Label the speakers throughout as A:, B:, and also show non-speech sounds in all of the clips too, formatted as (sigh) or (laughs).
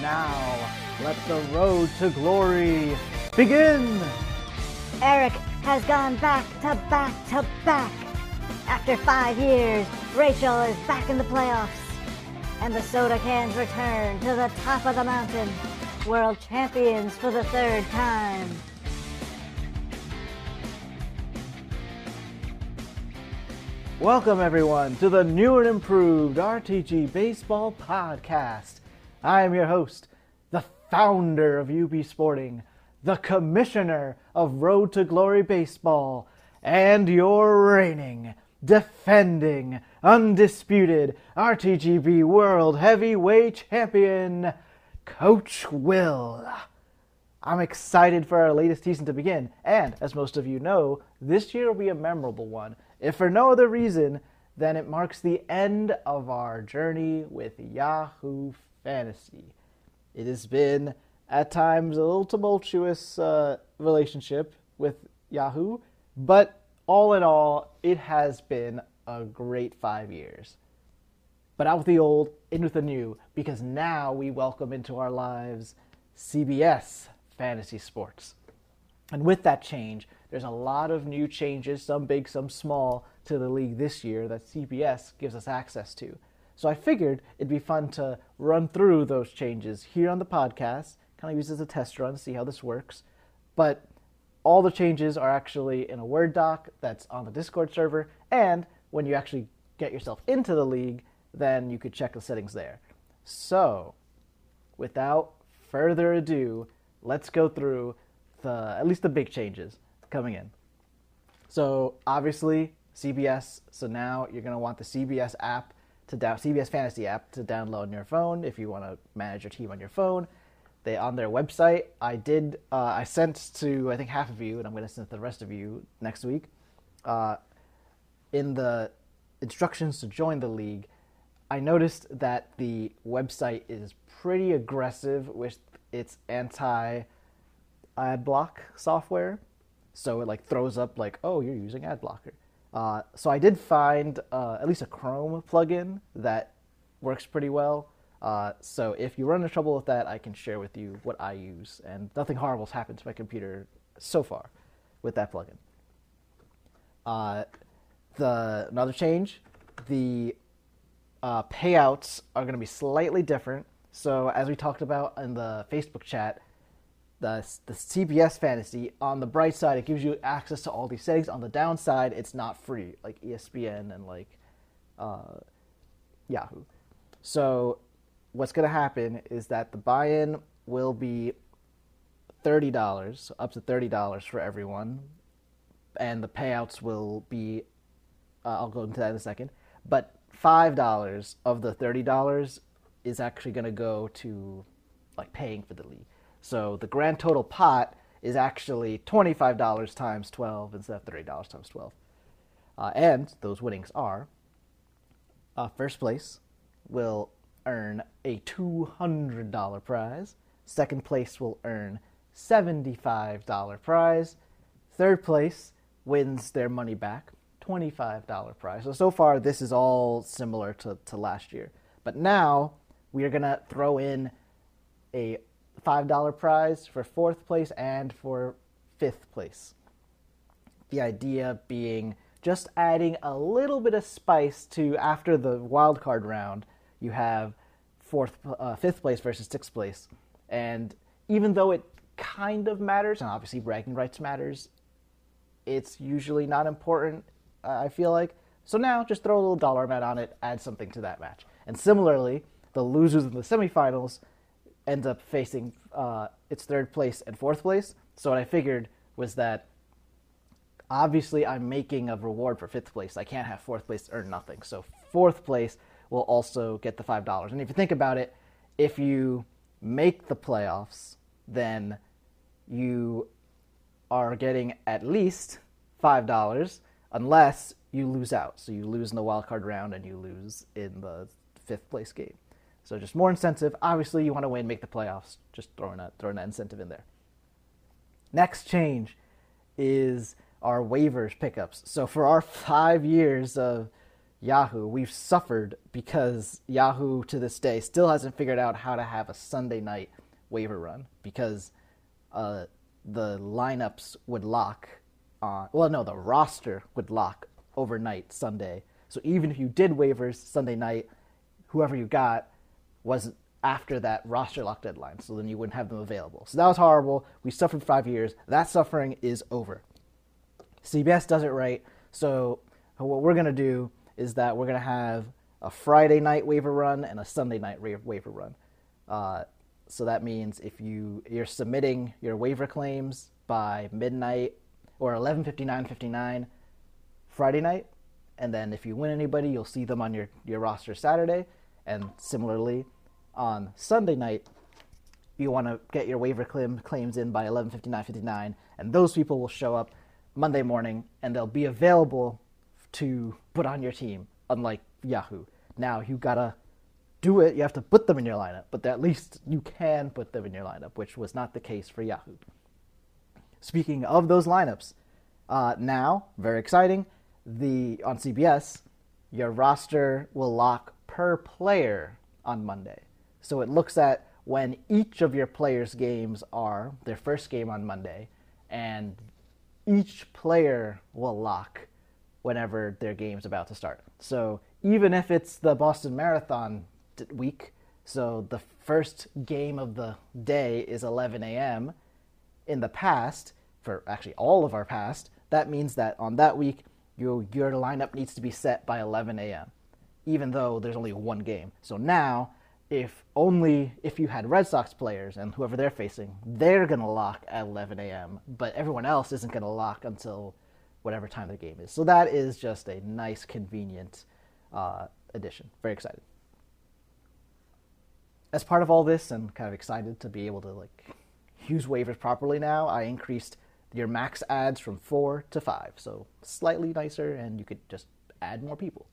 A: now let the road to glory begin.
B: Eric has gone back to back to back. After five years, Rachel is back in the playoffs. And the soda cans return to the top of the mountain, world champions for the third time.
A: Welcome, everyone, to the new and improved RTG Baseball Podcast. I am your host, the founder of UB Sporting, the commissioner of Road to Glory Baseball, and your reigning, defending, undisputed RTGB World Heavyweight Champion, Coach Will. I'm excited for our latest season to begin, and as most of you know, this year will be a memorable one, if for no other reason than it marks the end of our journey with Yahoo Fantasy. It has been at times a little tumultuous uh, relationship with Yahoo, but all in all, it has been a great five years. But out with the old, in with the new, because now we welcome into our lives CBS Fantasy Sports. And with that change, there's a lot of new changes, some big, some small, to the league this year that CBS gives us access to. So I figured it'd be fun to run through those changes here on the podcast, kind of use as a test run, see how this works. But all the changes are actually in a Word doc that's on the Discord server, and when you actually get yourself into the league, then you could check the settings there. So, without further ado, let's go through the at least the big changes coming in. So obviously CBS. So now you're gonna want the CBS app to down CBS Fantasy app to download on your phone if you want to manage your team on your phone. They on their website. I did. Uh, I sent to I think half of you, and I'm gonna send to the rest of you next week. Uh, in the instructions to join the league, I noticed that the website is pretty aggressive with its anti ad block software. So it like throws up like, oh, you're using ad blocker. Uh, so I did find uh, at least a Chrome plugin that works pretty well. Uh, so if you run into trouble with that, I can share with you what I use, and nothing horrible's happened to my computer so far with that plugin. Uh, the another change, the uh, payouts are going to be slightly different. So as we talked about in the Facebook chat, the, the CBS Fantasy, on the bright side, it gives you access to all these settings. On the downside, it's not free, like ESPN and like uh, Yahoo. So, what's going to happen is that the buy in will be $30, up to $30 for everyone. And the payouts will be, uh, I'll go into that in a second. But $5 of the $30 is actually going to go to like paying for the league. So the grand total pot is actually $25 times 12 instead of $30 times 12. Uh, and those winnings are uh, first place will earn a $200 prize. Second place will earn $75 prize. Third place wins their money back, $25 prize. So, so far, this is all similar to, to last year. But now we are going to throw in a $5 prize for fourth place and for fifth place. The idea being just adding a little bit of spice to after the wild card round, you have fourth, uh, fifth place versus sixth place. And even though it kind of matters, and obviously bragging rights matters, it's usually not important, uh, I feel like. So now just throw a little dollar amount on it, add something to that match. And similarly, the losers in the semifinals ends up facing uh, its third place and fourth place. So what I figured was that obviously I'm making a reward for fifth place. I can't have fourth place earn nothing. So fourth place will also get the five dollars. And if you think about it, if you make the playoffs, then you are getting at least five dollars unless you lose out. So you lose in the wild card round and you lose in the fifth place game. So just more incentive. Obviously, you want to win, make the playoffs. Just throwing that throwing that incentive in there. Next change is our waivers pickups. So for our five years of Yahoo, we've suffered because Yahoo to this day still hasn't figured out how to have a Sunday night waiver run because uh, the lineups would lock on, well, no, the roster would lock overnight Sunday. So even if you did waivers Sunday night, whoever you got wasn't after that roster lock deadline. So then you wouldn't have them available. So that was horrible. We suffered five years. That suffering is over. CBS does it right. So what we're going to do is that we're going to have a Friday night waiver run and a Sunday night waiver run. Uh, so that means if you you're submitting your waiver claims by midnight or 11:59:59 Friday night, and then if you win anybody, you'll see them on your your roster Saturday, and similarly on Sunday night, you want to get your waiver claim, claims in by 11:59:59, and those people will show up Monday morning and they'll be available to put on your team, unlike Yahoo. Now you gotta do it. You have to put them in your lineup, but at least you can put them in your lineup, which was not the case for Yahoo. Speaking of those lineups, uh, now very exciting. The on CBS, your roster will lock per player on Monday. So it looks at when each of your players' games are their first game on Monday, and each player will lock whenever their game's about to start. So even if it's the Boston Marathon week, so the first game of the day is 11 a.m. in the past, for actually all of our past, that means that on that week, your, your lineup needs to be set by 11 a.m., even though there's only one game. So now, if only if you had Red Sox players and whoever they're facing, they're going to lock at 11 a.m., but everyone else isn't going to lock until whatever time the game is. So that is just a nice, convenient uh, addition. Very excited. As part of all this, I'm kind of excited to be able to like use waivers properly now. I increased your max adds from four to five, so slightly nicer, and you could just add more people.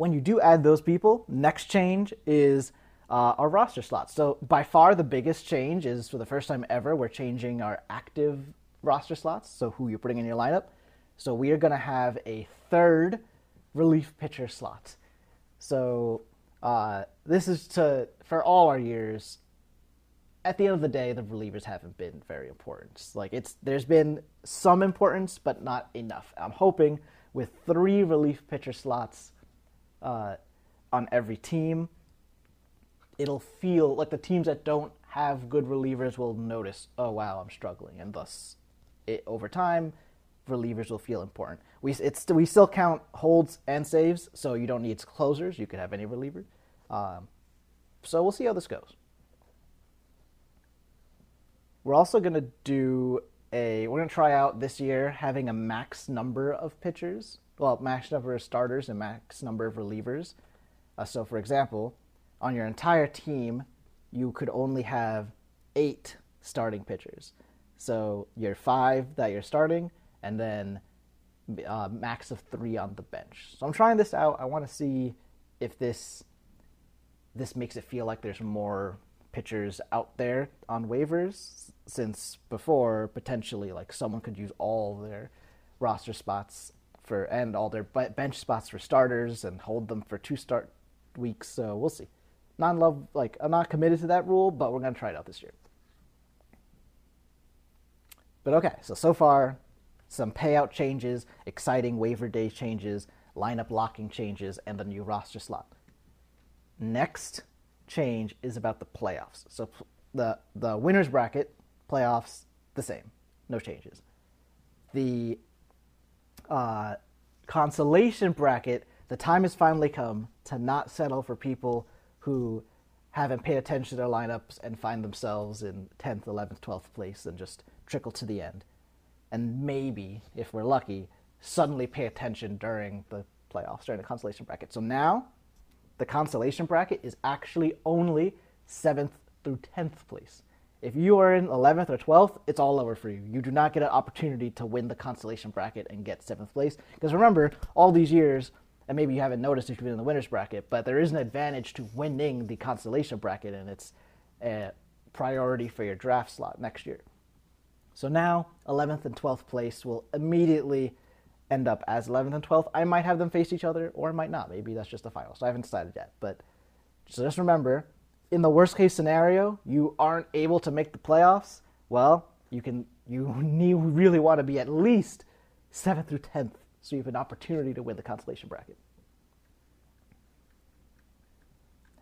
A: When you do add those people, next change is uh, our roster slots. So by far the biggest change is for the first time ever, we're changing our active roster slots, so who you're putting in your lineup. So we are going to have a third relief pitcher slot. So uh, this is to for all our years. At the end of the day, the relievers haven't been very important. Like it's there's been some importance, but not enough. I'm hoping with three relief pitcher slots uh, on every team, it'll feel like the teams that don't have good relievers will notice, oh wow, I'm struggling, and thus it, over time, relievers will feel important. We it's we still count holds and saves, so you don't need closers. You could have any reliever. Um, so we'll see how this goes. We're also going to do a. We're going to try out this year having a max number of pitchers. Well, max number of starters and max number of relievers. Uh, so, for example, on your entire team, you could only have eight starting pitchers. So you're five that you're starting, and then uh, max of three on the bench. So I'm trying this out. I want to see if this this makes it feel like there's more pitchers out there on waivers since before potentially like someone could use all their roster spots for and all their bench spots for starters and hold them for two start weeks so we'll see non love like i'm not committed to that rule but we're going to try it out this year but okay, so so far, some payout changes, exciting waiver day changes, lineup locking changes, and the new roster slot. Next change is about the playoffs. So the the winners bracket playoffs the same, no changes. The uh, consolation bracket, the time has finally come to not settle for people who haven't paid attention to their lineups and find themselves in 10th, 11th, 12th place and just trickle to the end. And maybe, if we're lucky, suddenly pay attention during the playoffs, during the consolation bracket. So now, the consolation bracket is actually only 7th through 10th place. If you are in 11th or 12th, it's all over for you. You do not get an opportunity to win the consolation bracket and get 7th place. Because remember, all these years, and maybe you haven't noticed if you've been in the winner's bracket, but there is an advantage to winning the consolation bracket, and it's a priority for your draft slot next year. So now 11th and 12th place will immediately end up as 11th and 12th, I might have them face each other or I might not. Maybe that's just the final. So I haven't decided yet. But so just remember, in the worst case scenario, you aren't able to make the playoffs. Well, you can you (laughs) need, really want to be at least 7th through 10th so you have an opportunity to win the consolation bracket.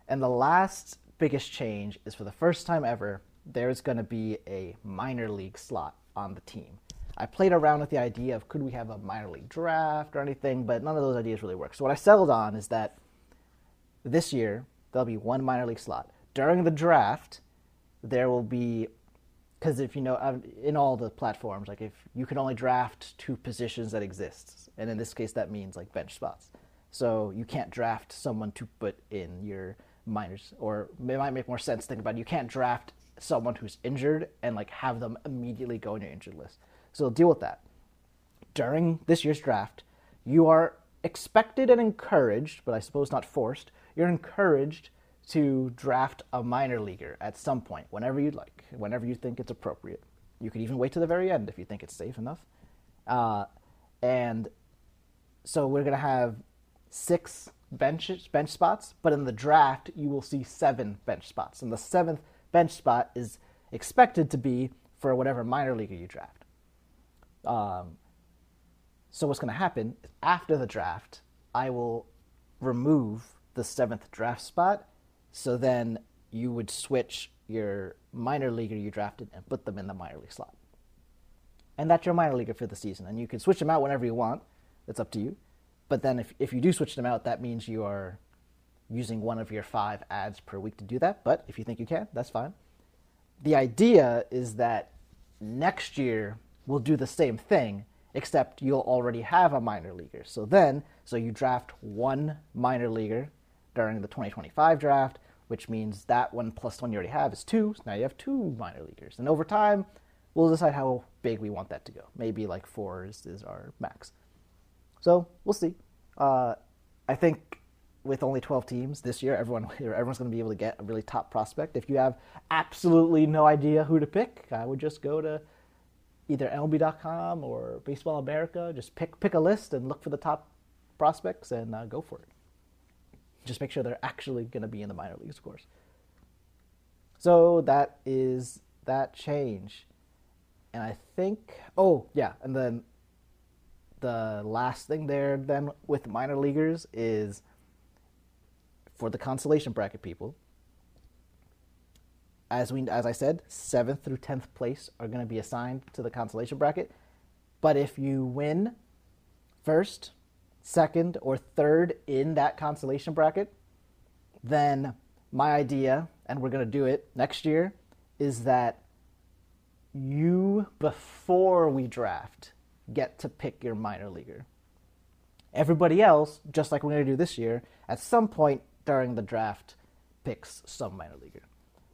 A: And the last biggest change is for the first time ever, there's going to be a minor league slot on the team. I played around with the idea of could we have a minor league draft or anything, but none of those ideas really work. So what I settled on is that this year there'll be one minor league slot. During the draft, there will be because if you know um, in all the platforms, like if you can only draft two positions that exist, and in this case that means like bench spots. So you can't draft someone to put in your minors, or it might make more sense think about it. you can't draft someone who's injured and like have them immediately go on your injured list. So deal with that. During this year's draft, you are expected and encouraged, but I suppose not forced, you're encouraged to draft a minor leaguer at some point, whenever you'd like, whenever you think it's appropriate. You could even wait to the very end if you think it's safe enough. Uh, and so we're going to have six bench, bench spots, but in the draft, you will see seven bench spots. And the seventh bench spot is expected to be for whatever minor leaguer you draft. Um, so what's going to happen after the draft, I will remove the seventh draft spot. So then you would switch your minor leaguer you drafted and put them in the minor league slot. And that's your minor leaguer for the season. And you can switch them out whenever you want. It's up to you. But then if, if you do switch them out, that means you are using one of your five adds per week to do that. But if you think you can, that's fine. The idea is that next year we'll do the same thing, except you'll already have a minor leaguer. So then, so you draft one minor leaguer during the 2025 draft, which means that one plus one you already have is two. So now you have two minor leaguers. And over time, we'll decide how big we want that to go. Maybe like four is, is our max. So we'll see. Uh, I think with only 12 teams this year, everyone (laughs) everyone's going to be able to get a really top prospect. If you have absolutely no idea who to pick, I would just go to either MLB.com or Baseball America. Just pick pick a list and look for the top prospects and uh, go for it. Just make sure they're actually going to be in the minor leagues, of course. So that is that change, and I think oh yeah, and then the last thing there then with minor leaguers is for the consolation bracket people. As we as I said, seventh through tenth place are going to be assigned to the consolation bracket. But if you win first, second, or third in that consolation bracket, then my idea, and we're going to do it next year, is that you, before we draft, get to pick your minor leaguer. Everybody else, just like we're going to do this year, at some point during the draft picks some minor leaguer.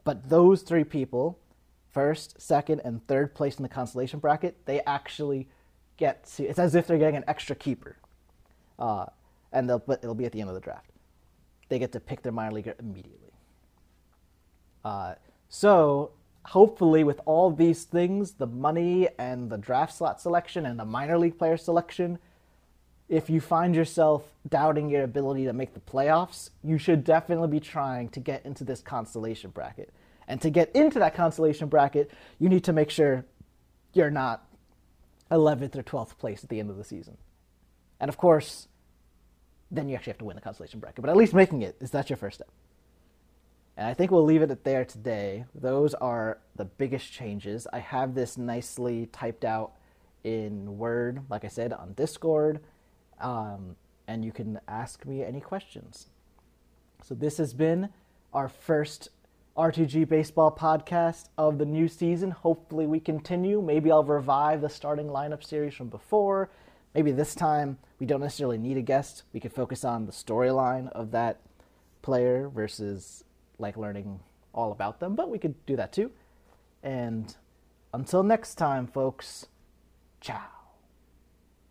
A: But those three people, first, second, and third place in the consolation bracket, they actually get to. It's as if they're getting an extra keeper, uh, and they'll but it'll be at the end of the draft. They get to pick their minor leaguer immediately. Uh, so hopefully, with all these things, the money and the draft slot selection and the minor league player selection if you find yourself doubting your ability to make the playoffs, you should definitely be trying to get into this consolation bracket. And to get into that consolation bracket, you need to make sure you're not 11th or 12th place at the end of the season. And of course, then you actually have to win the consolation bracket. But at least making it is that's your first step. And I think we'll leave it there today. Those are the biggest changes. I have this nicely typed out in Word, like I said, on Discord um, and you can ask me any questions. So, this has been our first RTG Baseball podcast of the new season. Hopefully, we continue. Maybe I'll revive the starting lineup series from before. Maybe this time we don't necessarily need a guest. We could focus on the storyline of that player versus like learning all about them, but we could do that too. And until next time, folks, ciao.